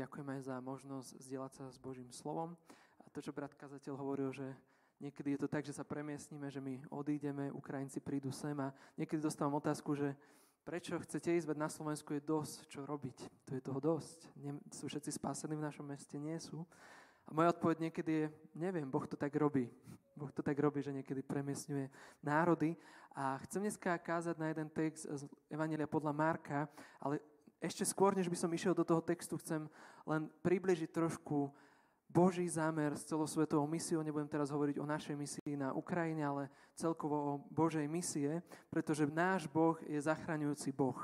ďakujem aj za možnosť zdieľať sa s Božím slovom. A to, čo brat kazateľ hovoril, že niekedy je to tak, že sa premiestnime, že my odídeme, Ukrajinci prídu sem a niekedy dostávam otázku, že prečo chcete ísť, veď na Slovensku je dosť čo robiť. Tu je toho dosť. Nie, sú všetci spásení v našom meste? Nie sú. A moja odpoveď niekedy je, neviem, Boh to tak robí. Boh to tak robí, že niekedy premiesňuje národy. A chcem dneska kázať na jeden text z Evangelia podľa Marka, ale ešte skôr, než by som išiel do toho textu, chcem len približiť trošku Boží zámer s celosvetovou misiou. Nebudem teraz hovoriť o našej misii na Ukrajine, ale celkovo o Božej misie, pretože náš Boh je zachraňujúci Boh.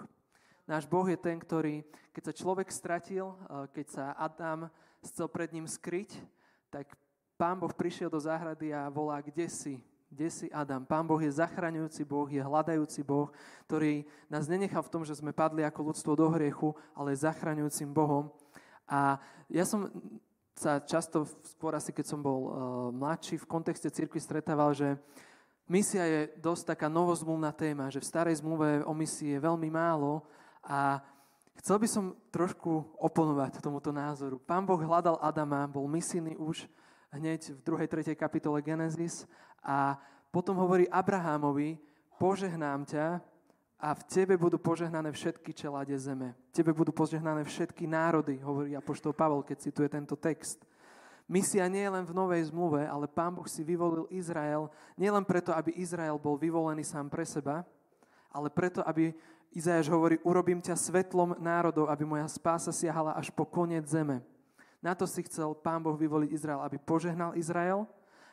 Náš Boh je ten, ktorý, keď sa človek stratil, eh, keď sa Adam chcel pred ním skryť, tak pán Boh prišiel do záhrady a volá, kde si? Kde si Adam? Pán Boh je zachraňujúci Boh, je hľadajúci Boh, ktorý nás nenechal v tom, že sme padli ako ľudstvo do hriechu, ale je zachraňujúcim Bohom. A ja som sa často, skôr asi keď som bol uh, mladší, v kontexte cirkvi stretával, že misia je dosť taká novozmluvná téma, že v starej zmluve o misii je veľmi málo a chcel by som trošku oponovať tomuto názoru. Pán Boh hľadal Adama, bol misijný už hneď v 2. 3. kapitole Genesis a potom hovorí Abrahámovi, požehnám ťa a v tebe budú požehnané všetky čelade zeme. Tebe budú požehnané všetky národy, hovorí apoštol Pavol, keď cituje tento text. Misia nie je len v Novej zmluve, ale Pán Boh si vyvolil Izrael nielen preto, aby Izrael bol vyvolený sám pre seba, ale preto, aby Izajáš hovorí, urobím ťa svetlom národov, aby moja spása siahala až po koniec zeme. Na to si chcel Pán Boh vyvoliť Izrael, aby požehnal Izrael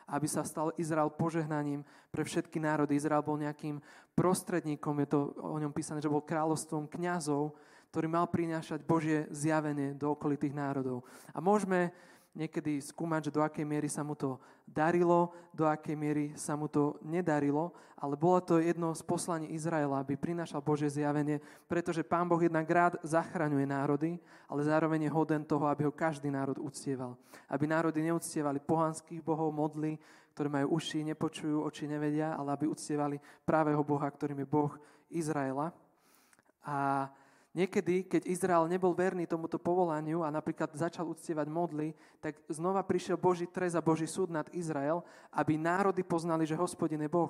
aby sa stal Izrael požehnaním pre všetky národy. Izrael bol nejakým prostredníkom, je to o ňom písané, že bol kráľovstvom kňazov, ktorý mal prinášať Božie zjavenie do okolitých národov. A môžeme niekedy skúmať, že do akej miery sa mu to darilo, do akej miery sa mu to nedarilo, ale bolo to jedno z poslaní Izraela, aby prinášal Božie zjavenie, pretože Pán Boh jednak rád zachraňuje národy, ale zároveň je hoden toho, aby ho každý národ uctieval. Aby národy neuctievali pohanských bohov, modly, ktoré majú uši, nepočujú, oči nevedia, ale aby uctievali právého Boha, ktorým je Boh Izraela. A Niekedy, keď Izrael nebol verný tomuto povolaniu a napríklad začal uctievať modly, tak znova prišiel Boží trez a Boží súd nad Izrael, aby národy poznali, že hospodin je Boh.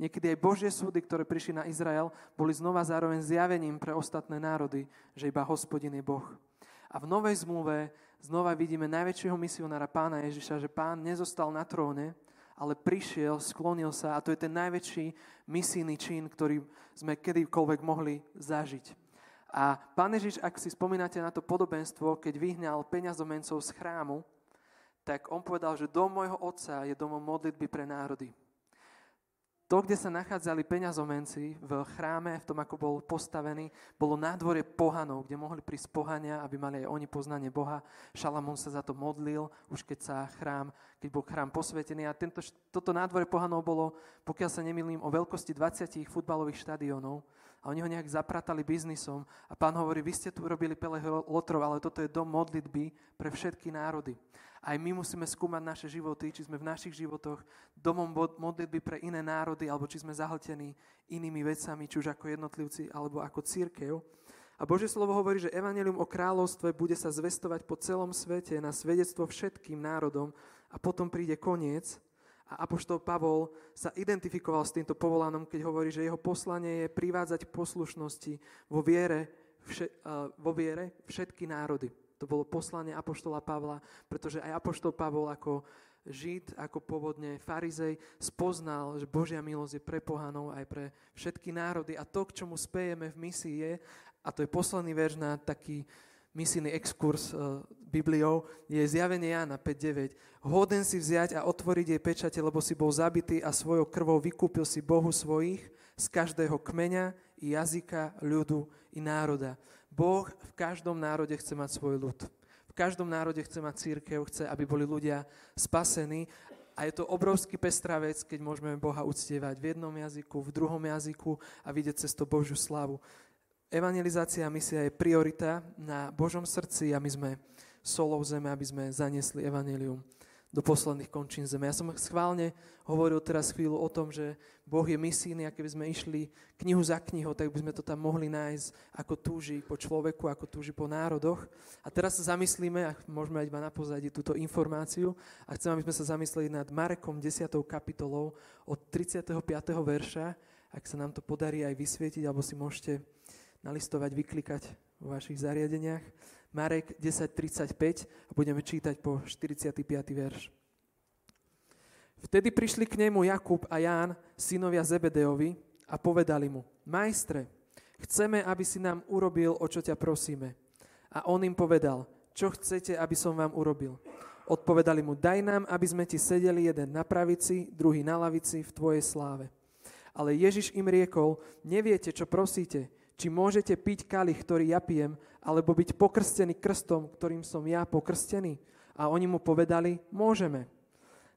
Niekedy aj Božie súdy, ktoré prišli na Izrael, boli znova zároveň zjavením pre ostatné národy, že iba hospodin je Boh. A v Novej zmluve znova vidíme najväčšieho misionára pána Ježiša, že pán nezostal na tróne, ale prišiel, sklonil sa a to je ten najväčší misijný čin, ktorý sme kedykoľvek mohli zažiť. A pán Ježiš, ak si spomínate na to podobenstvo, keď vyhnal peňazomencov z chrámu, tak on povedal, že dom môjho otca je domom modlitby pre národy. To, kde sa nachádzali peňazomenci v chráme, v tom, ako bol postavený, bolo nádvorie pohanov, kde mohli prísť pohania, aby mali aj oni poznanie Boha. Šalamún sa za to modlil, už keď sa chrám, keď bol chrám posvetený. A tento, toto nádvorie pohanov bolo, pokiaľ sa nemýlim, o veľkosti 20 futbalových štadiónov a oni ho nejak zapratali biznisom. A pán hovorí, vy ste tu urobili Pele Lotrov, ale toto je dom modlitby pre všetky národy. Aj my musíme skúmať naše životy, či sme v našich životoch domom modlitby pre iné národy, alebo či sme zahltení inými vecami, či už ako jednotlivci, alebo ako církev. A Božie slovo hovorí, že evanelium o kráľovstve bude sa zvestovať po celom svete na svedectvo všetkým národom a potom príde koniec. A Apoštol Pavol sa identifikoval s týmto povolanom, keď hovorí, že jeho poslanie je privádzať poslušnosti vo viere, vše, uh, vo viere všetky národy. To bolo poslanie Apoštola Pavla, pretože aj Apoštol Pavol ako Žid, ako pôvodne farizej, spoznal, že Božia milosť je pre pohanov aj pre všetky národy. A to, k čomu spejeme v misii je, a to je posledný verš na taký misijný exkurs uh, Bibliou, je zjavenie Jána 5.9. Hoden si vziať a otvoriť jej pečate, lebo si bol zabitý a svojou krvou vykúpil si Bohu svojich z každého kmeňa i jazyka, ľudu i národa. Boh v každom národe chce mať svoj ľud. V každom národe chce mať církev, chce, aby boli ľudia spasení a je to obrovský pestrá vec, keď môžeme Boha uctievať v jednom jazyku, v druhom jazyku a vidieť cez to Božiu slavu. Evangelizácia a misia je priorita na Božom srdci a my sme solou zeme, aby sme zaniesli evanelium do posledných končín zeme. Ja som schválne hovoril teraz chvíľu o tom, že Boh je misijný a keby sme išli knihu za knihou, tak by sme to tam mohli nájsť, ako túži po človeku, ako túži po národoch. A teraz sa zamyslíme, a môžeme iba na pozadí túto informáciu, a chcem, aby sme sa zamysleli nad Marekom 10. kapitolou od 35. verša, ak sa nám to podarí aj vysvietiť, alebo si môžete nalistovať, vyklikať vo vašich zariadeniach. Marek 10.35 a budeme čítať po 45. verš. Vtedy prišli k nemu Jakub a Ján, synovia Zebedeovi, a povedali mu, majstre, chceme, aby si nám urobil, o čo ťa prosíme. A on im povedal, čo chcete, aby som vám urobil? Odpovedali mu, daj nám, aby sme ti sedeli jeden na pravici, druhý na lavici v tvojej sláve. Ale Ježiš im riekol, neviete, čo prosíte, či môžete piť kalich, ktorý ja pijem, alebo byť pokrstený krstom, ktorým som ja pokrstený? A oni mu povedali, môžeme.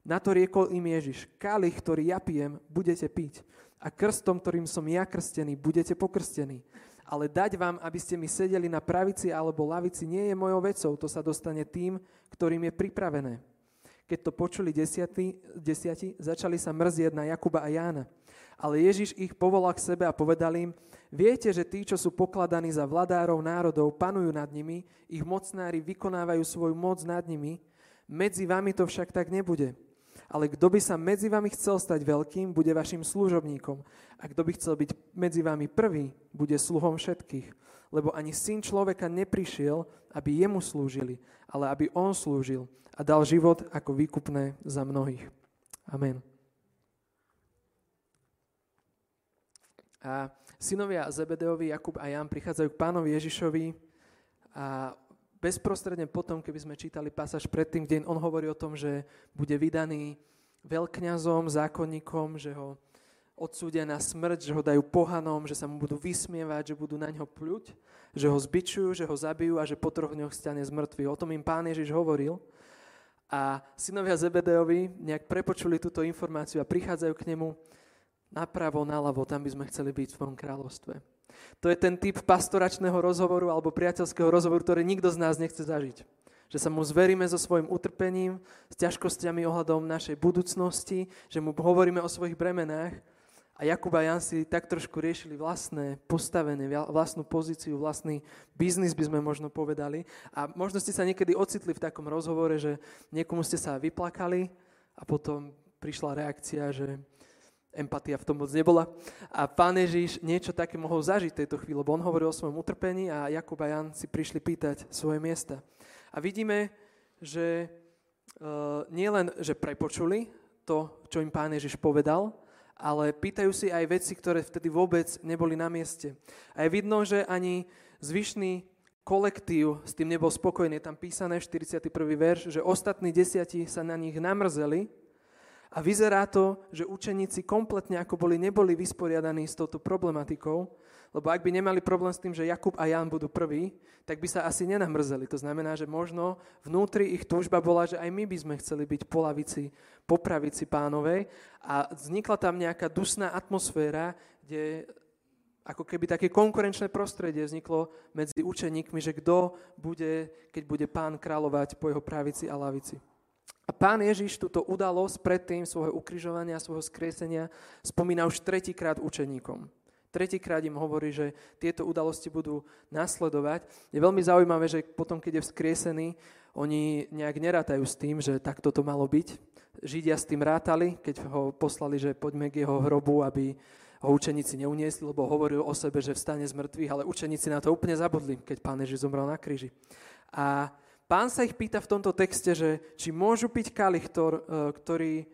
Na to riekol im Ježiš, kalich, ktorý ja pijem, budete piť. A krstom, ktorým som ja krstený, budete pokrstení. Ale dať vám, aby ste mi sedeli na pravici alebo lavici, nie je mojou vecou. To sa dostane tým, ktorým je pripravené. Keď to počuli desiatí, desiati, začali sa mrzieť na Jakuba a Jána. Ale Ježiš ich povolal k sebe a povedal im, viete, že tí, čo sú pokladaní za vladárov národov, panujú nad nimi, ich mocnári vykonávajú svoju moc nad nimi, medzi vami to však tak nebude. Ale kto by sa medzi vami chcel stať veľkým, bude vašim služobníkom. A kto by chcel byť medzi vami prvý, bude sluhom všetkých. Lebo ani syn človeka neprišiel, aby jemu slúžili, ale aby on slúžil a dal život ako výkupné za mnohých. Amen. A synovia Zebedeovi, Jakub a Jan prichádzajú k pánovi Ježišovi a bezprostredne potom, keby sme čítali pasáž predtým, kde on hovorí o tom, že bude vydaný veľkňazom, zákonníkom, že ho odsúdia na smrť, že ho dajú pohanom, že sa mu budú vysmievať, že budú na ňo pľuť, že ho zbičujú, že ho zabijú a že po troch dňoch stane z mŕtvych. O tom im pán Ježiš hovoril. A synovia Zebedeovi nejak prepočuli túto informáciu a prichádzajú k nemu napravo, naľavo, tam by sme chceli byť v svojom kráľovstve. To je ten typ pastoračného rozhovoru alebo priateľského rozhovoru, ktorý nikto z nás nechce zažiť. Že sa mu zveríme so svojim utrpením, s ťažkosťami ohľadom našej budúcnosti, že mu hovoríme o svojich bremenách. A Jakub a Jan si tak trošku riešili vlastné postavenie, vlastnú pozíciu, vlastný biznis by sme možno povedali. A možno ste sa niekedy ocitli v takom rozhovore, že niekomu ste sa vyplakali a potom prišla reakcia, že empatia v tom moc nebola. A pán Ježiš niečo také mohol zažiť tejto chvíli, lebo on hovoril o svojom utrpení a Jakub a Jan si prišli pýtať svoje miesta. A vidíme, že uh, nie len, že prepočuli to, čo im pán Ježiš povedal, ale pýtajú si aj veci, ktoré vtedy vôbec neboli na mieste. A je vidno, že ani zvyšný kolektív s tým nebol spokojný. Je tam písané 41. verš, že ostatní desiati sa na nich namrzeli, a vyzerá to, že učeníci kompletne ako boli, neboli vysporiadaní s touto problematikou, lebo ak by nemali problém s tým, že Jakub a Jan budú prví, tak by sa asi nenamrzeli. To znamená, že možno vnútri ich túžba bola, že aj my by sme chceli byť po lavici, po pravici pánovej a vznikla tam nejaká dusná atmosféra, kde ako keby také konkurenčné prostredie vzniklo medzi učeníkmi, že kto bude, keď bude pán kráľovať po jeho pravici a lavici. A pán Ježiš túto udalosť predtým svojho ukrižovania, svojho skriesenia spomína už tretíkrát učeníkom. Tretíkrát im hovorí, že tieto udalosti budú nasledovať. Je veľmi zaujímavé, že potom, keď je vzkriesený, oni nejak nerátajú s tým, že takto to malo byť. Židia s tým rátali, keď ho poslali, že poďme k jeho hrobu, aby ho učeníci neuniesli, lebo hovoril o sebe, že vstane z mŕtvych, ale učeníci na to úplne zabudli, keď pán Ježiš zomrel na kríži. A Pán sa ich pýta v tomto texte, že či môžu piť kalich, e, ktorý e,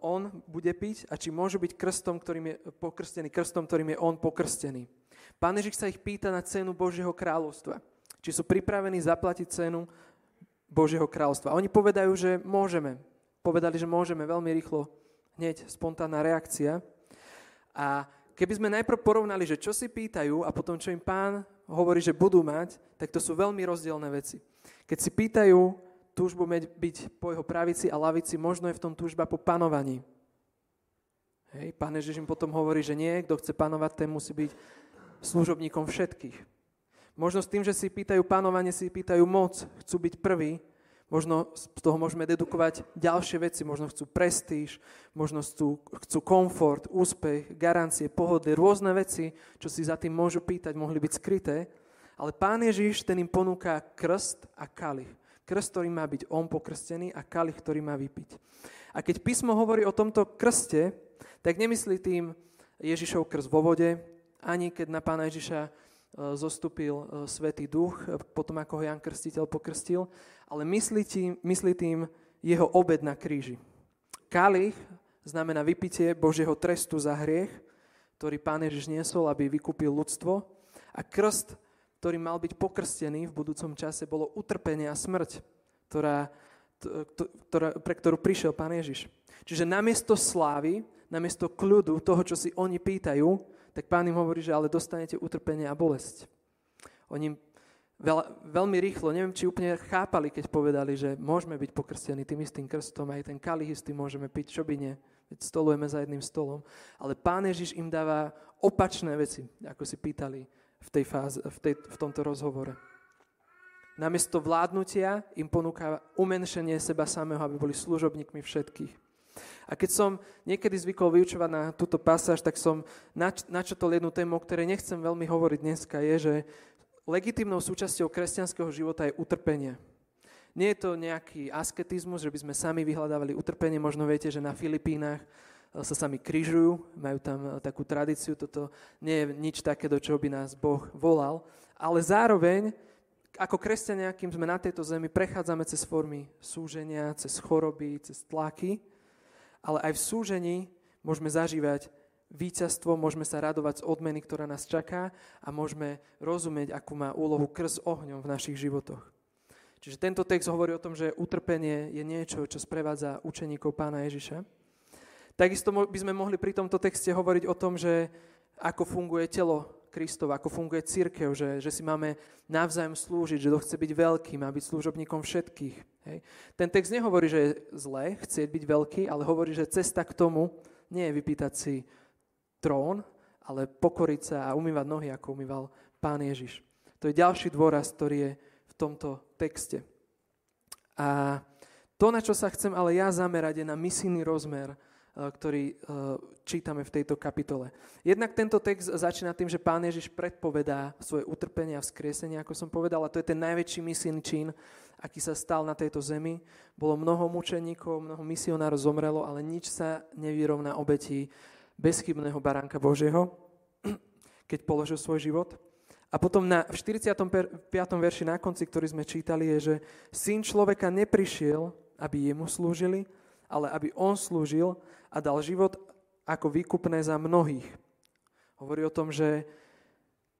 on bude piť a či môžu byť krstom, ktorým je pokrstený, krstom, ktorým je on pokrstený. Pán Ježiš sa ich pýta na cenu Božieho kráľovstva. Či sú pripravení zaplatiť cenu Božieho kráľovstva. Oni povedajú, že môžeme. Povedali, že môžeme veľmi rýchlo, hneď spontánna reakcia. A keby sme najprv porovnali, že čo si pýtajú a potom čo im pán hovorí, že budú mať, tak to sú veľmi rozdielne veci. Keď si pýtajú túžbu byť po jeho pravici a lavici, možno je v tom túžba po panovaní. Hej, pán Ježiš im potom hovorí, že nie, kto chce panovať, ten musí byť služobníkom všetkých. Možno s tým, že si pýtajú panovanie, si pýtajú moc, chcú byť prví, Možno z toho môžeme dedukovať ďalšie veci, možno chcú prestíž, možno chcú, chcú komfort, úspech, garancie, pohody, rôzne veci, čo si za tým môžu pýtať, mohli byť skryté. Ale Pán Ježiš, ten im ponúka krst a kalich. Krst, ktorý má byť on pokrstený a kalich, ktorý má vypiť. A keď písmo hovorí o tomto krste, tak nemyslí tým Ježišov krst vo vode, ani keď na Pána Ježiša E, zostúpil e, Svetý duch, e, potom ako ho Jan Krstiteľ pokrstil, ale myslí tým, myslí tým jeho obed na kríži. Kalich znamená vypitie Božieho trestu za hriech, ktorý Pán Ježiš niesol, aby vykúpil ľudstvo. A krst, ktorý mal byť pokrstený v budúcom čase, bolo utrpenie a smrť, ktorá, ktorá, pre ktorú prišiel Pán Ježiš. Čiže namiesto slávy, namiesto kľudu, toho, čo si oni pýtajú, tak pán im hovorí, že ale dostanete utrpenie a bolesť. Oni veľ, veľmi rýchlo, neviem, či úplne chápali, keď povedali, že môžeme byť pokrstení tým istým krstom, aj ten kalich istý môžeme piť, čo by nie, veď stolujeme za jedným stolom. Ale pán Ježiš im dáva opačné veci, ako si pýtali v, tej fáze, v, tej, v tomto rozhovore. Namiesto vládnutia im ponúka umenšenie seba samého, aby boli služobníkmi všetkých. A keď som niekedy zvykol vyučovať na túto pasáž, tak som nač- načetol jednu tému, o ktorej nechcem veľmi hovoriť dneska, je, že legitimnou súčasťou kresťanského života je utrpenie. Nie je to nejaký asketizmus, že by sme sami vyhľadávali utrpenie. Možno viete, že na Filipínach sa sami križujú, majú tam e, takú tradíciu. Toto nie je nič také, do čoho by nás Boh volal. Ale zároveň, ako kresťania, kým sme na tejto zemi, prechádzame cez formy súženia, cez choroby, cez tlaky ale aj v súžení môžeme zažívať víťazstvo, môžeme sa radovať z odmeny, ktorá nás čaká a môžeme rozumieť, akú má úlohu krz ohňom v našich životoch. Čiže tento text hovorí o tom, že utrpenie je niečo, čo sprevádza učeníkov pána Ježiša. Takisto by sme mohli pri tomto texte hovoriť o tom, že ako funguje telo Kristov, ako funguje církev, že, že si máme navzájom slúžiť, že to chce byť veľký, má byť služobníkom všetkých. Hej. Ten text nehovorí, že je zlé chcieť byť veľký, ale hovorí, že cesta k tomu nie je vypýtať si trón, ale pokoriť sa a umývať nohy, ako umýval pán Ježiš. To je ďalší dôraz, ktorý je v tomto texte. A to, na čo sa chcem ale ja zamerať, je na misijný rozmer ktorý eh, čítame v tejto kapitole. Jednak tento text začína tým, že pán Ježiš predpovedá svoje utrpenie a vzkriesenie, ako som povedal, a to je ten najväčší misijný čin, aký sa stal na tejto zemi. Bolo mnoho mučeníkov, mnoho misionárov zomrelo, ale nič sa nevyrovná obeti bezchybného baránka Božieho, keď položil svoj život. A potom na, v 45. verši na konci, ktorý sme čítali, je, že syn človeka neprišiel, aby jemu slúžili, ale aby on slúžil a dal život ako výkupné za mnohých. Hovorí o tom, že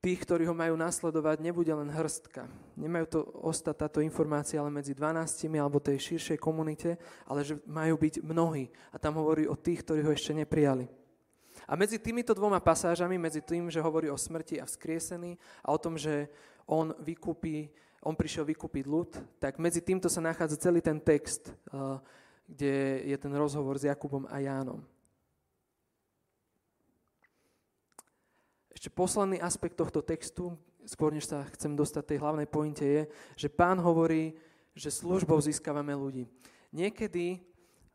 tých, ktorí ho majú nasledovať, nebude len hrstka. Nemajú to ostať táto informácia ale medzi 12 alebo tej širšej komunite, ale že majú byť mnohí. A tam hovorí o tých, ktorí ho ešte neprijali. A medzi týmito dvoma pasážami, medzi tým, že hovorí o smrti a vzkriesení a o tom, že on vykúpi, on prišiel vykúpiť ľud, tak medzi týmto sa nachádza celý ten text, uh, kde je ten rozhovor s Jakubom a Jánom. Ešte posledný aspekt tohto textu, skôr než sa chcem dostať tej hlavnej pointe, je, že pán hovorí, že službou získavame ľudí. Niekedy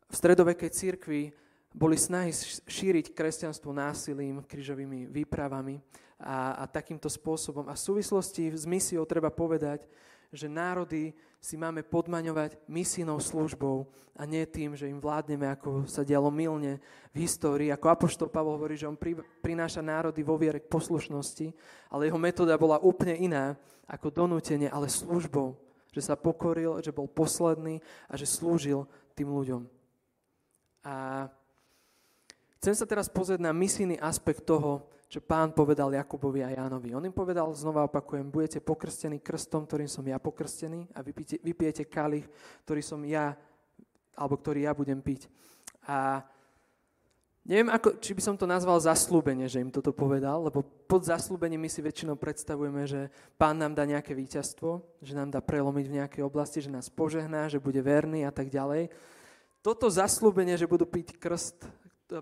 v stredovekej cirkvi boli snahy šíriť kresťanstvo násilím, krížovými výpravami a, a takýmto spôsobom. A v súvislosti s misiou treba povedať, že národy si máme podmaňovať misijnou službou a nie tým, že im vládneme, ako sa dialo milne v histórii. Ako Apoštol Pavol hovorí, že on prináša národy vo viere k poslušnosti, ale jeho metóda bola úplne iná ako donútenie, ale službou. Že sa pokoril, že bol posledný a že slúžil tým ľuďom. A chcem sa teraz pozrieť na misijný aspekt toho, čo pán povedal Jakubovi a Jánovi. On im povedal, znova opakujem, budete pokrstení krstom, ktorým som ja pokrstený a vypijete, vypijete kalich, ktorý som ja, alebo ktorý ja budem piť. A neviem, ako, či by som to nazval zaslúbenie, že im toto povedal, lebo pod zaslúbením my si väčšinou predstavujeme, že pán nám dá nejaké víťazstvo, že nám dá prelomiť v nejakej oblasti, že nás požehná, že bude verný a tak ďalej. Toto zaslúbenie, že budú piť krst,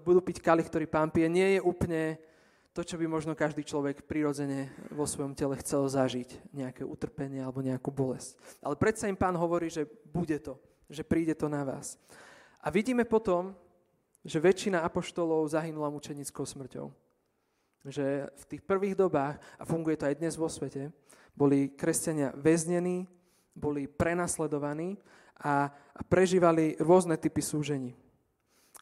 budú piť kalich, ktorý pán pije, nie je úplne to, čo by možno každý človek prirodzene vo svojom tele chcel zažiť, nejaké utrpenie alebo nejakú bolesť. Ale predsa im pán hovorí, že bude to, že príde to na vás. A vidíme potom, že väčšina apoštolov zahynula mučenickou smrťou. Že v tých prvých dobách, a funguje to aj dnes vo svete, boli kresťania väznení, boli prenasledovaní a, prežívali rôzne typy súžení.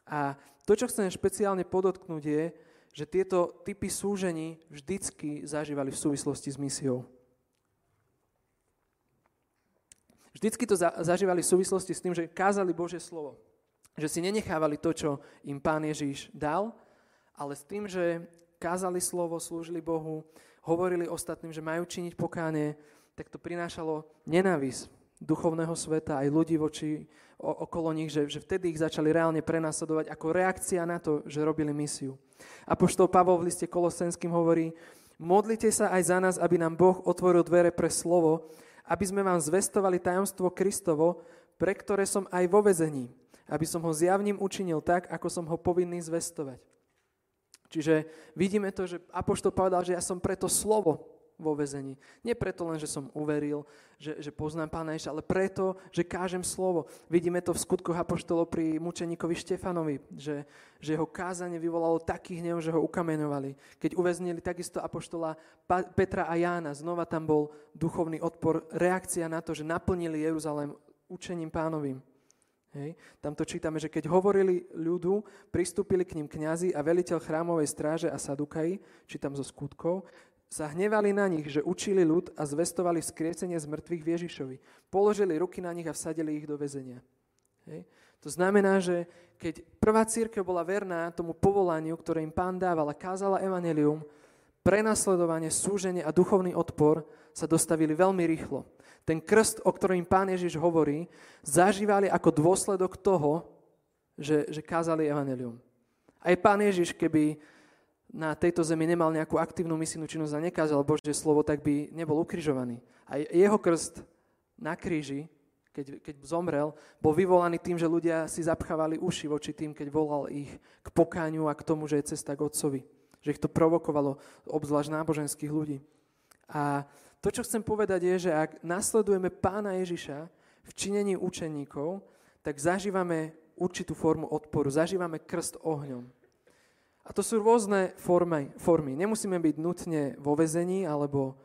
A to, čo chcem špeciálne podotknúť, je, že tieto typy súžení vždycky zažívali v súvislosti s misiou. Vždycky to zažívali v súvislosti s tým, že kázali Božie slovo. Že si nenechávali to, čo im Pán Ježíš dal, ale s tým, že kázali slovo, slúžili Bohu, hovorili ostatným, že majú činiť pokánie, tak to prinášalo nenávisť duchovného sveta aj ľudí voči okolo nich, že, že vtedy ich začali reálne prenasledovať ako reakcia na to, že robili misiu. Apoštol Pavol v liste Kolosenským hovorí, modlite sa aj za nás, aby nám Boh otvoril dvere pre slovo, aby sme vám zvestovali tajomstvo Kristovo, pre ktoré som aj vo vezení, aby som ho zjavním učinil tak, ako som ho povinný zvestovať. Čiže vidíme to, že Apoštol povedal, že ja som preto slovo vo vezení. Nie preto len, že som uveril, že, že poznám Pána Ježiša, ale preto, že kážem slovo. Vidíme to v skutkoch Apoštolov pri mučeníkovi Štefanovi, že, že jeho kázanie vyvolalo taký hnev, že ho ukameňovali. Keď uväznili takisto Apoštola Petra a Jána, znova tam bol duchovný odpor, reakcia na to, že naplnili Jeruzalém učením pánovým. Hej. Tam to čítame, že keď hovorili ľudu, pristúpili k ním kňazi a veliteľ chrámovej stráže a sadukaji, čítam zo skutkov, sa hnevali na nich, že učili ľud a zvestovali vzkriesenie z mŕtvych Ježišovi. Položili ruky na nich a vsadili ich do väzenia. Hej. To znamená, že keď prvá církev bola verná tomu povolaniu, ktoré im pán dával a kázala evanelium, prenasledovanie, súženie a duchovný odpor sa dostavili veľmi rýchlo. Ten krst, o ktorom im pán Ježiš hovorí, zažívali ako dôsledok toho, že, že kázali evanelium. Aj pán Ježiš, keby na tejto zemi nemal nejakú aktívnu misijnú činnosť a nekázal Božie slovo, tak by nebol ukrižovaný. A jeho krst na kríži, keď, keď zomrel, bol vyvolaný tým, že ľudia si zapchávali uši voči tým, keď volal ich k pokáňu a k tomu, že je cesta k Otcovi. Že ich to provokovalo, obzvlášť náboženských ľudí. A to, čo chcem povedať, je, že ak nasledujeme pána Ježiša v činení učeníkov, tak zažívame určitú formu odporu, zažívame krst ohňom. A to sú rôzne formy. formy. Nemusíme byť nutne vo vezení alebo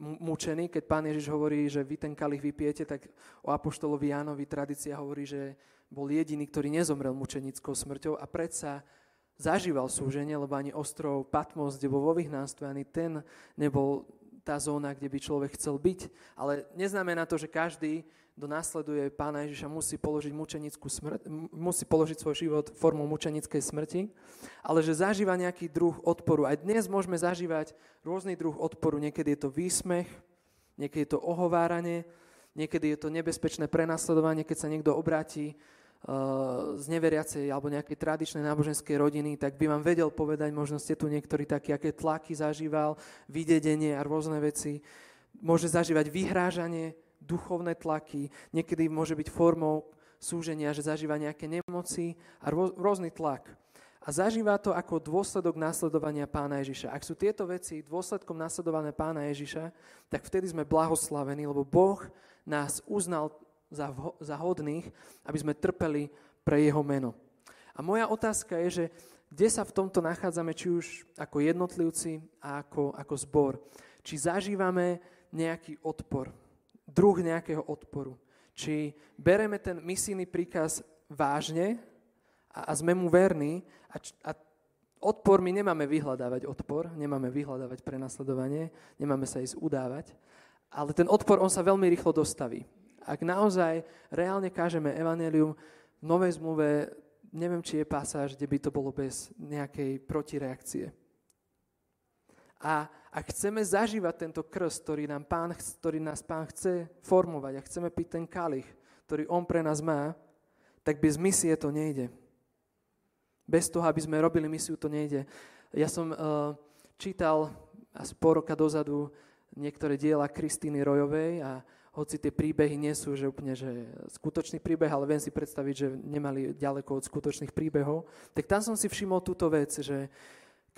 mučení. Keď pán Ježiš hovorí, že vy ten kalich vypijete, tak o Apoštolovi Jánovi tradícia hovorí, že bol jediný, ktorý nezomrel mučenickou smrťou a predsa zažíval súženie, lebo ani ostrov Patmos, kde bol vo vyhnánstve, ani ten nebol tá zóna, kde by človek chcel byť. Ale neznamená to, že každý kto následuje pána Ježiša, musí položiť, mučenickú smrť, musí položiť svoj život formou mučenickej smrti, ale že zažíva nejaký druh odporu. Aj dnes môžeme zažívať rôzny druh odporu. Niekedy je to výsmech, niekedy je to ohováranie, niekedy je to nebezpečné prenasledovanie, keď sa niekto obráti uh, z neveriacej alebo nejakej tradičnej náboženskej rodiny, tak by vám vedel povedať, možno ste tu niektorí takí, aké tlaky zažíval, vydedenie a rôzne veci. Môže zažívať vyhrážanie, duchovné tlaky, niekedy môže byť formou súženia, že zažíva nejaké nemoci a rôzny tlak. A zažíva to ako dôsledok následovania pána Ježiša. Ak sú tieto veci dôsledkom následovania pána Ježiša, tak vtedy sme blahoslavení, lebo Boh nás uznal za, za hodných, aby sme trpeli pre jeho meno. A moja otázka je, že kde sa v tomto nachádzame, či už ako jednotlivci a ako, ako zbor. Či zažívame nejaký odpor druh nejakého odporu. Či bereme ten misijný príkaz vážne a, a sme mu verní a, a odpor my nemáme vyhľadávať odpor, nemáme vyhľadávať prenasledovanie, nemáme sa ísť udávať, ale ten odpor, on sa veľmi rýchlo dostaví. Ak naozaj reálne kážeme evanelium v Novej zmluve, neviem, či je pasáž, kde by to bolo bez nejakej protireakcie. A ak chceme zažívať tento krst, ktorý, nám pán, ktorý nás pán chce formovať a chceme piť ten kalich, ktorý on pre nás má, tak bez misie to nejde. Bez toho, aby sme robili misiu, to nejde. Ja som uh, čítal asi pol roka dozadu niektoré diela Kristýny Rojovej a hoci tie príbehy nie sú že úplne že skutočný príbeh, ale viem si predstaviť, že nemali ďaleko od skutočných príbehov, tak tam som si všimol túto vec, že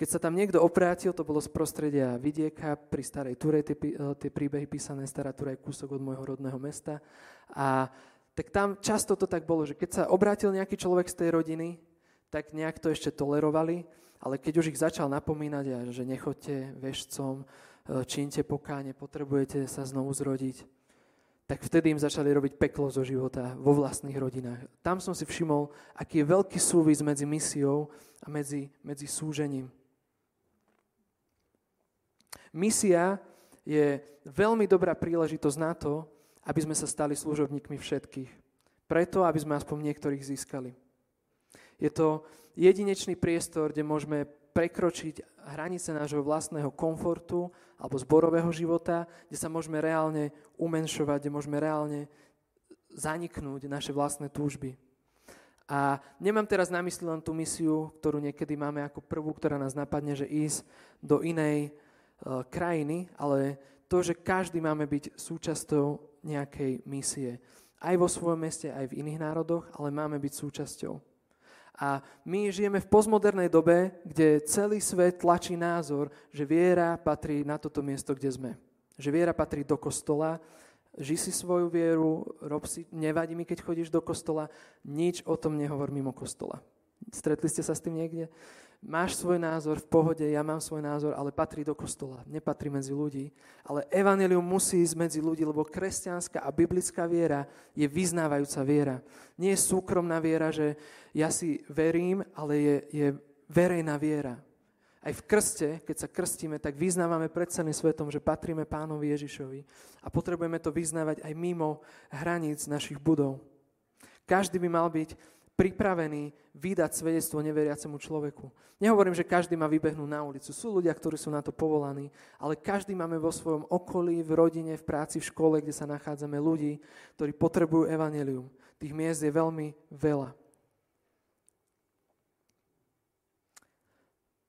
keď sa tam niekto oprátil, to bolo z prostredia vidieka pri Starej Ture, tie, tie príbehy písané, Stará Tura je kúsok od môjho rodného mesta. A tak tam často to tak bolo, že keď sa obrátil nejaký človek z tej rodiny, tak nejak to ešte tolerovali, ale keď už ich začal napomínať, že nechoďte vešcom, e, čínte pokáne, potrebujete sa znovu zrodiť, tak vtedy im začali robiť peklo zo života vo vlastných rodinách. Tam som si všimol, aký je veľký súvis medzi misiou a medzi, medzi súžením. Misia je veľmi dobrá príležitosť na to, aby sme sa stali služobníkmi všetkých. Preto, aby sme aspoň niektorých získali. Je to jedinečný priestor, kde môžeme prekročiť hranice nášho vlastného komfortu alebo zborového života, kde sa môžeme reálne umenšovať, kde môžeme reálne zaniknúť naše vlastné túžby. A nemám teraz na mysli len tú misiu, ktorú niekedy máme ako prvú, ktorá nás napadne, že ísť do inej krajiny, ale to, že každý máme byť súčasťou nejakej misie. Aj vo svojom meste, aj v iných národoch, ale máme byť súčasťou. A my žijeme v postmodernej dobe, kde celý svet tlačí názor, že viera patrí na toto miesto, kde sme. Že viera patrí do kostola, ži si svoju vieru, rob si, nevadí mi, keď chodíš do kostola, nič o tom nehovor mimo kostola. Stretli ste sa s tým niekde? Máš svoj názor v pohode, ja mám svoj názor, ale patrí do kostola, nepatrí medzi ľudí. Ale evanelium musí ísť medzi ľudí, lebo kresťanská a biblická viera je vyznávajúca viera. Nie je súkromná viera, že ja si verím, ale je, je verejná viera. Aj v krste, keď sa krstíme, tak vyznávame pred celým svetom, že patríme pánovi Ježišovi. A potrebujeme to vyznávať aj mimo hraníc našich budov. Každý by mal byť pripravení vydať svedectvo neveriacemu človeku. Nehovorím, že každý má vybehnúť na ulicu. Sú ľudia, ktorí sú na to povolaní, ale každý máme vo svojom okolí, v rodine, v práci, v škole, kde sa nachádzame ľudí, ktorí potrebujú evanelium. Tých miest je veľmi veľa.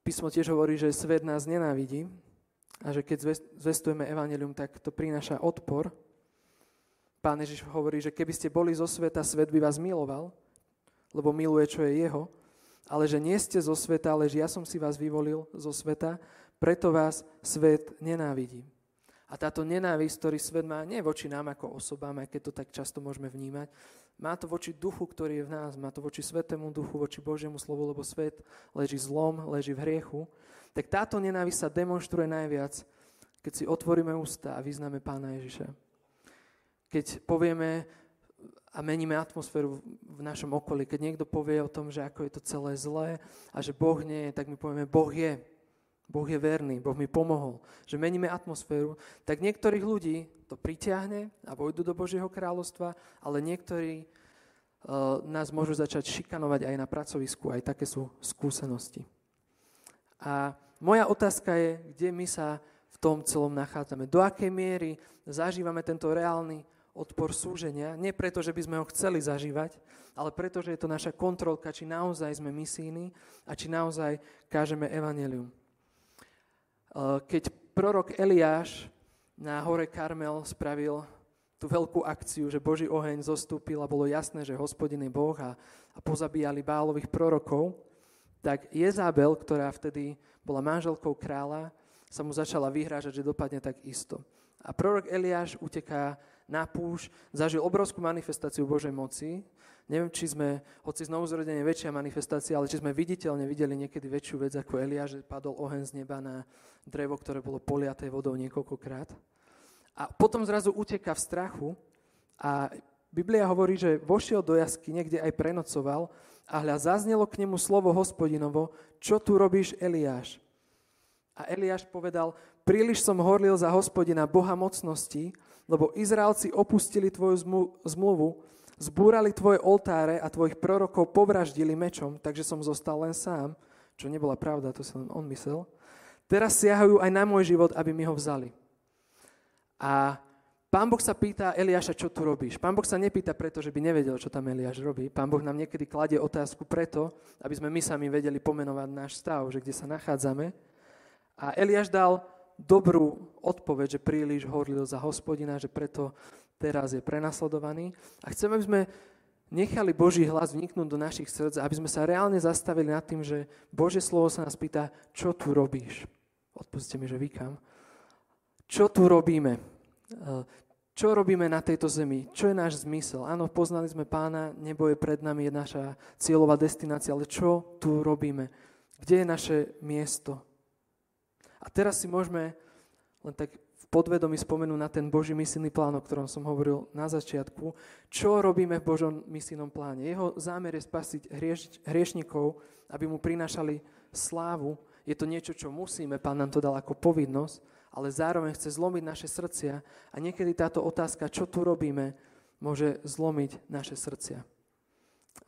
Písmo tiež hovorí, že svet nás nenávidí a že keď zvestujeme evanelium, tak to prináša odpor. Pán Ježiš hovorí, že keby ste boli zo sveta, svet by vás miloval, lebo miluje, čo je jeho, ale že nie ste zo sveta, ale že ja som si vás vyvolil zo sveta, preto vás svet nenávidí. A táto nenávisť, ktorý svet má nie voči nám ako osobám, aj keď to tak často môžeme vnímať, má to voči duchu, ktorý je v nás, má to voči svetému duchu, voči Božiemu slovu, lebo svet leží zlom, leží v hriechu. Tak táto nenávisť sa demonstruje najviac, keď si otvoríme ústa a vyznáme Pána Ježiša. Keď povieme, a meníme atmosféru v našom okolí. Keď niekto povie o tom, že ako je to celé zlé a že Boh nie je, tak my povieme, Boh je. Boh je verný, Boh mi pomohol. Že meníme atmosféru, tak niektorých ľudí to pritiahne a vojdu do Božieho kráľovstva, ale niektorí uh, nás môžu začať šikanovať aj na pracovisku, aj také sú skúsenosti. A moja otázka je, kde my sa v tom celom nachádzame. Do akej miery zažívame tento reálny odpor súženia, nie preto, že by sme ho chceli zažívať, ale preto, že je to naša kontrolka, či naozaj sme misíni a či naozaj kážeme evanelium. Keď prorok Eliáš na hore Karmel spravil tú veľkú akciu, že Boží oheň zostúpil a bolo jasné, že hospodin je Boh a, a pozabíjali bálových prorokov, tak Jezabel, ktorá vtedy bola manželkou kráľa, sa mu začala vyhrážať, že dopadne tak isto. A prorok Eliáš uteká na púš, zažil obrovskú manifestáciu Božej moci. Neviem, či sme, hoci znovu zrodenie väčšia manifestácia, ale či sme viditeľne videli niekedy väčšiu vec ako Elia, že padol oheň z neba na drevo, ktoré bolo poliaté vodou niekoľkokrát. A potom zrazu uteká v strachu a Biblia hovorí, že vošiel do jasky, niekde aj prenocoval a hľa zaznelo k nemu slovo hospodinovo, čo tu robíš Eliáš? A Eliáš povedal, príliš som horlil za hospodina, Boha mocnosti, lebo Izraelci opustili tvoju zmluvu, zbúrali tvoje oltáre a tvojich prorokov povraždili mečom, takže som zostal len sám, čo nebola pravda, to si len on myslel. Teraz siahajú aj na môj život, aby mi ho vzali. A pán Boh sa pýta Eliáša, čo tu robíš. Pán Boh sa nepýta preto, že by nevedel, čo tam Eliáš robí. Pán Boh nám niekedy kladie otázku preto, aby sme my sami vedeli pomenovať náš stav, že kde sa nachádzame. A Eliáš dal dobrú odpoveď, že príliš horlil za hospodina, že preto teraz je prenasledovaný. A chceme, aby sme nechali Boží hlas vniknúť do našich srdc, aby sme sa reálne zastavili nad tým, že Bože slovo sa nás pýta, čo tu robíš? Odpustite mi, že vykam. Čo tu robíme? Čo robíme na tejto zemi? Čo je náš zmysel? Áno, poznali sme pána, nebo je pred nami, je naša cieľová destinácia, ale čo tu robíme? Kde je naše miesto? A teraz si môžeme len tak v podvedomí spomenúť na ten Boží misijný plán, o ktorom som hovoril na začiatku. Čo robíme v Božom misijnom pláne? Jeho zámer je spasiť hrieš, hriešnikov, aby mu prinášali slávu. Je to niečo, čo musíme, pán nám to dal ako povinnosť, ale zároveň chce zlomiť naše srdcia a niekedy táto otázka, čo tu robíme, môže zlomiť naše srdcia.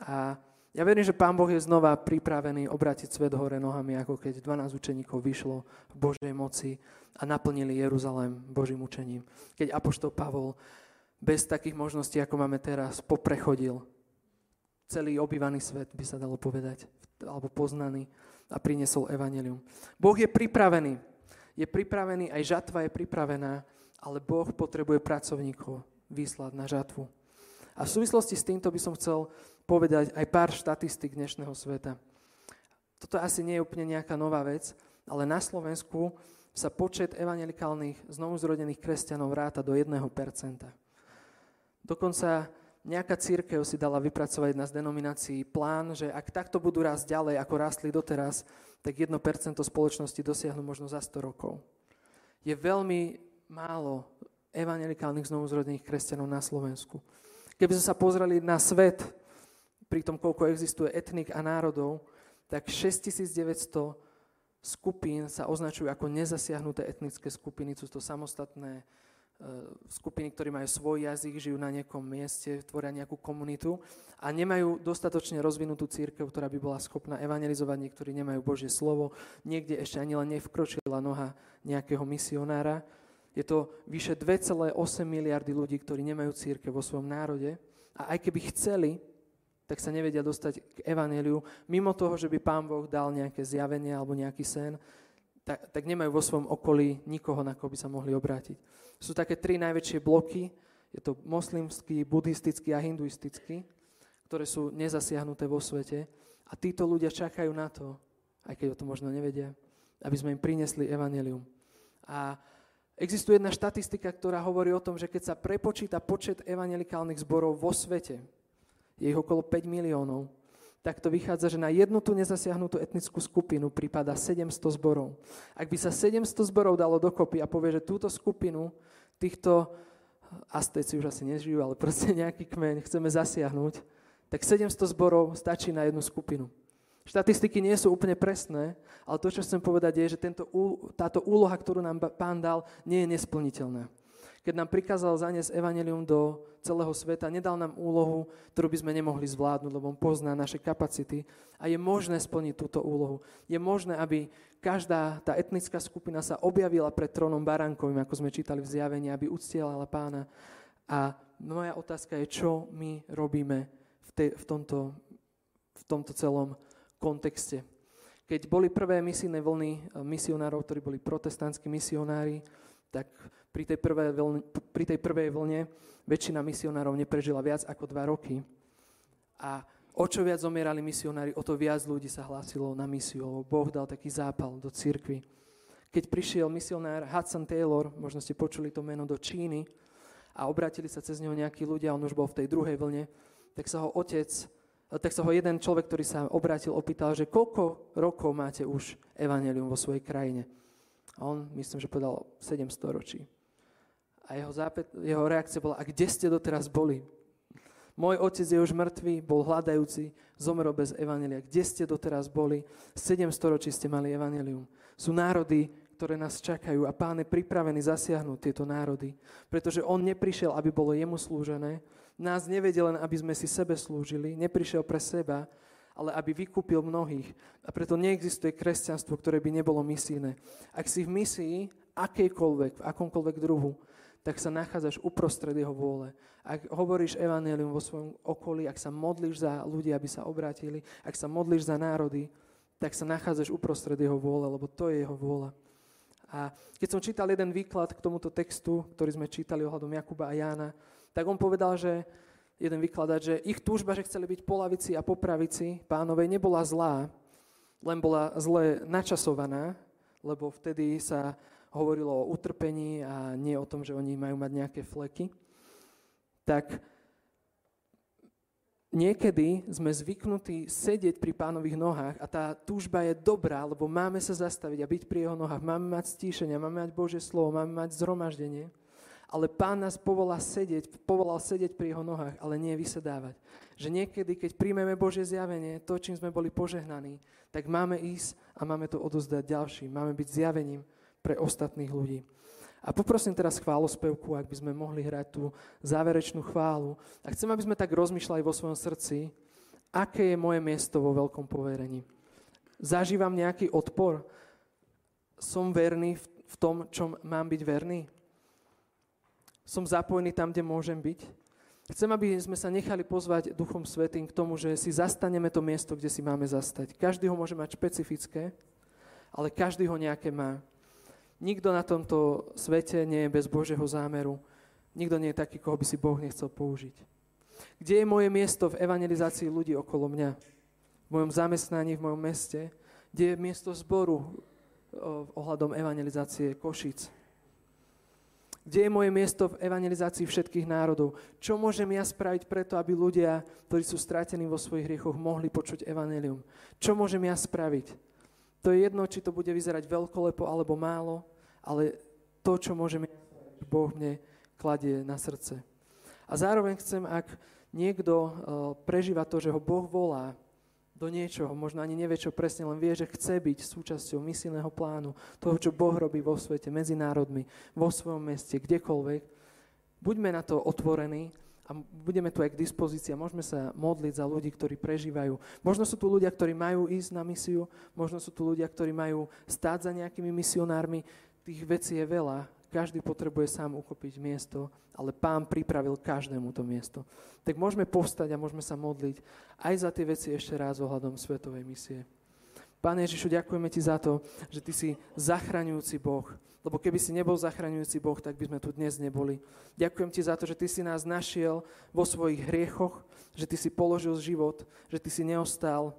A ja verím, že Pán Boh je znova pripravený obrátiť svet hore nohami, ako keď 12 učeníkov vyšlo v Božej moci a naplnili Jeruzalém Božím učením. Keď Apoštol Pavol bez takých možností, ako máme teraz, poprechodil celý obývaný svet, by sa dalo povedať, alebo poznaný a priniesol evanelium. Boh je pripravený je pripravený, aj žatva je pripravená, ale Boh potrebuje pracovníkov vyslať na žatvu. A v súvislosti s týmto by som chcel povedať aj pár štatistik dnešného sveta. Toto asi nie je úplne nejaká nová vec, ale na Slovensku sa počet evangelikálnych znovuzrodených kresťanov ráta do 1%. Dokonca nejaká církev si dala vypracovať na denominácií plán, že ak takto budú rásť ďalej, ako rástli doteraz, tak 1% spoločnosti dosiahnu možno za 100 rokov. Je veľmi málo evangelikálnych znovuzrodených kresťanov na Slovensku. Keby sme sa pozreli na svet, pri tom, koľko existuje etnik a národov, tak 6900 skupín sa označujú ako nezasiahnuté etnické skupiny. Sú to samostatné E, skupiny, ktorí majú svoj jazyk, žijú na nejakom mieste, tvoria nejakú komunitu a nemajú dostatočne rozvinutú církev, ktorá by bola schopná evangelizovať, niektorí nemajú Božie slovo, niekde ešte ani len nevkročila noha nejakého misionára. Je to vyše 2,8 miliardy ľudí, ktorí nemajú církev vo svojom národe a aj keby chceli, tak sa nevedia dostať k evaneliu, mimo toho, že by Pán Boh dal nejaké zjavenie alebo nejaký sen, tak, tak nemajú vo svojom okolí nikoho, na koho by sa mohli obrátiť. Sú také tri najväčšie bloky. Je to moslimský, buddhistický a hinduistický, ktoré sú nezasiahnuté vo svete. A títo ľudia čakajú na to, aj keď o to možno nevedia, aby sme im prinesli evanelium. A existuje jedna štatistika, ktorá hovorí o tom, že keď sa prepočíta počet evangelikálnych zborov vo svete, je ich okolo 5 miliónov, tak to vychádza, že na jednu tú nezasiahnutú etnickú skupinu prípada 700 zborov. Ak by sa 700 zborov dalo dokopy a povie, že túto skupinu týchto Aztéci už asi nežijú, ale proste nejaký kmeň chceme zasiahnuť, tak 700 zborov stačí na jednu skupinu. Štatistiky nie sú úplne presné, ale to, čo chcem povedať, je, že tento, táto úloha, ktorú nám pán dal, nie je nesplniteľná keď nám prikázal zaniesť evanelium do celého sveta, nedal nám úlohu, ktorú by sme nemohli zvládnuť, lebo on pozná naše kapacity a je možné splniť túto úlohu. Je možné, aby každá tá etnická skupina sa objavila pred trónom baránkovým, ako sme čítali v zjavení, aby uctielala pána. A moja otázka je, čo my robíme v, te, v, tomto, v tomto celom kontexte. Keď boli prvé misijné vlny eh, misionárov, ktorí boli protestantskí misionári, tak pri tej, prvej vlne, pri tej prvej vlne väčšina misionárov neprežila viac ako dva roky. A o čo viac zomierali misionári, o to viac ľudí sa hlásilo na misiu, Boh dal taký zápal do cirkvy. Keď prišiel misionár Hudson Taylor, možno ste počuli to meno, do Číny a obratili sa cez neho nejakí ľudia, on už bol v tej druhej vlne, tak sa ho otec, tak sa ho jeden človek, ktorý sa obrátil, opýtal, že koľko rokov máte už evanelium vo svojej krajine. A on, myslím, že povedal 700 ročí. A jeho, zápet, jeho reakcia bola, a kde ste doteraz boli? Môj otec je už mŕtvý, bol hľadajúci, zomrel bez evanelia. Kde ste doteraz boli? 700 ročí ste mali evanelium. Sú národy, ktoré nás čakajú a pán je pripravený zasiahnuť tieto národy, pretože on neprišiel, aby bolo jemu slúžené, nás nevedel len, aby sme si sebe slúžili, neprišiel pre seba, ale aby vykúpil mnohých. A preto neexistuje kresťanstvo, ktoré by nebolo misijné. Ak si v misii, akejkoľvek, v akomkoľvek druhu, tak sa nachádzaš uprostred jeho vôle. Ak hovoríš evanelium vo svojom okolí, ak sa modlíš za ľudí, aby sa obrátili, ak sa modlíš za národy, tak sa nachádzaš uprostred jeho vôle, lebo to je jeho vôľa. A keď som čítal jeden výklad k tomuto textu, ktorý sme čítali ohľadom Jakuba a Jána, tak on povedal, že jeden vykladať, že ich túžba, že chceli byť po lavici a po pravici pánovej, nebola zlá, len bola zle načasovaná, lebo vtedy sa hovorilo o utrpení a nie o tom, že oni majú mať nejaké fleky. Tak niekedy sme zvyknutí sedieť pri pánových nohách a tá túžba je dobrá, lebo máme sa zastaviť a byť pri jeho nohách, máme mať stíšenia, máme mať Božie slovo, máme mať zhromaždenie. Ale pán nás povolá sedieť, povolal sedieť pri jeho nohách, ale nie vysedávať. Že niekedy, keď príjmeme Božie zjavenie, to, čím sme boli požehnaní, tak máme ísť a máme to odozdať ďalším. Máme byť zjavením pre ostatných ľudí. A poprosím teraz chválospevku, ak by sme mohli hrať tú záverečnú chválu. A chcem, aby sme tak rozmýšľali vo svojom srdci, aké je moje miesto vo veľkom poverení. Zažívam nejaký odpor? Som verný v tom, čom mám byť verný? Som zapojený tam, kde môžem byť? Chcem, aby sme sa nechali pozvať Duchom Svetým k tomu, že si zastaneme to miesto, kde si máme zastať. Každý ho môže mať špecifické, ale každý ho nejaké má. Nikto na tomto svete nie je bez Božieho zámeru. Nikto nie je taký, koho by si Boh nechcel použiť. Kde je moje miesto v evangelizácii ľudí okolo mňa? V mojom zamestnaní, v mojom meste? Kde je miesto zboru ohľadom evangelizácie Košic? Kde je moje miesto v evangelizácii všetkých národov? Čo môžem ja spraviť preto, aby ľudia, ktorí sú stratení vo svojich hriechoch, mohli počuť evanelium? Čo môžem ja spraviť? To je jedno, či to bude vyzerať veľkolepo alebo málo, ale to, čo môžem Boh mne kladie na srdce. A zároveň chcem, ak niekto uh, prežíva to, že ho Boh volá do niečoho, možno ani nevie, čo presne, len vie, že chce byť súčasťou misijného plánu, toho, čo Boh robí vo svete, medzi národmi, vo svojom meste, kdekoľvek. Buďme na to otvorení a budeme tu aj k dispozícii a môžeme sa modliť za ľudí, ktorí prežívajú. Možno sú tu ľudia, ktorí majú ísť na misiu, možno sú tu ľudia, ktorí majú stáť za nejakými misionármi. Tých vecí je veľa, každý potrebuje sám uchopiť miesto, ale pán pripravil každému to miesto. Tak môžeme povstať a môžeme sa modliť aj za tie veci ešte raz ohľadom svetovej misie. Pane Ježišu, ďakujeme Ti za to, že Ty si zachraňujúci Boh. Lebo keby si nebol zachraňujúci Boh, tak by sme tu dnes neboli. Ďakujem Ti za to, že Ty si nás našiel vo svojich hriechoch, že Ty si položil život, že Ty si neostal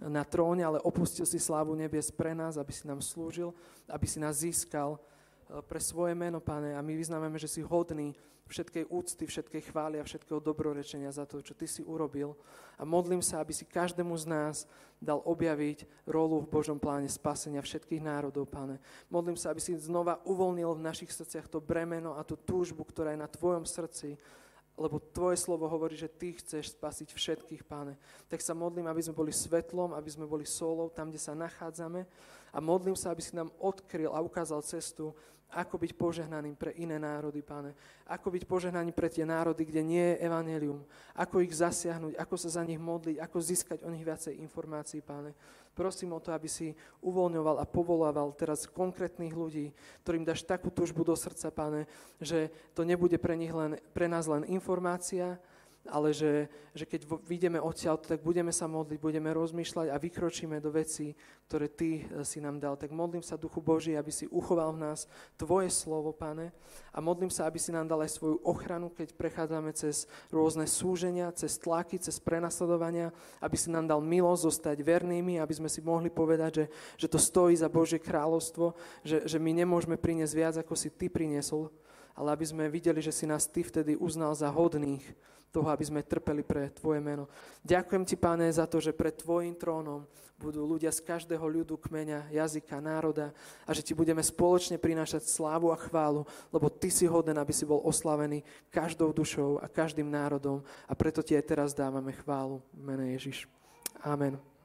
na tróne, ale opustil si slávu nebies pre nás, aby si nám slúžil, aby si nás získal Eh, pre svoje meno, Pane, a my vyznávame, že si hodný všetkej úcty, všetkej chvály a všetkého dobrorečenia za to, čo Ty si urobil. A modlím sa, aby si každému z nás dal objaviť rolu v Božom pláne spasenia všetkých národov, Pane. Modlím sa, aby si znova uvoľnil v našich srdciach to bremeno a tú túžbu, ktorá je na Tvojom srdci, lebo Tvoje slovo hovorí, že Ty chceš spasiť všetkých, Pane. Tak sa modlím, aby sme boli svetlom, aby sme boli solou tam, kde sa nachádzame a modlím sa, aby si nám odkryl a ukázal cestu, ako byť požehnaným pre iné národy, páne. Ako byť požehnaním pre tie národy, kde nie je evanelium. Ako ich zasiahnuť, ako sa za nich modliť, ako získať o nich viacej informácií, páne. Prosím o to, aby si uvoľňoval a povolával teraz konkrétnych ľudí, ktorým dáš takú túžbu do srdca, páne, že to nebude pre, nich len, pre nás len informácia, ale že, že keď vyjdeme odtiaľ, tak budeme sa modliť, budeme rozmýšľať a vykročíme do vecí, ktoré Ty eh, si nám dal. Tak modlím sa, Duchu Boží, aby si uchoval v nás Tvoje slovo, Pane, a modlím sa, aby si nám dal aj svoju ochranu, keď prechádzame cez rôzne súženia, cez tlaky, cez prenasledovania, aby si nám dal milosť zostať vernými, aby sme si mohli povedať, že, že to stojí za Božie kráľovstvo, že, že my nemôžeme priniesť viac, ako si Ty priniesol, ale aby sme videli, že si nás Ty vtedy uznal za hodných, toho, aby sme trpeli pre Tvoje meno. Ďakujem Ti, Pane, za to, že pred Tvojim trónom budú ľudia z každého ľudu, kmeňa, jazyka, národa a že Ti budeme spoločne prinášať slávu a chválu, lebo Ty si hoden, aby si bol oslavený každou dušou a každým národom a preto Ti aj teraz dávame chválu mene Ježiš. Amen.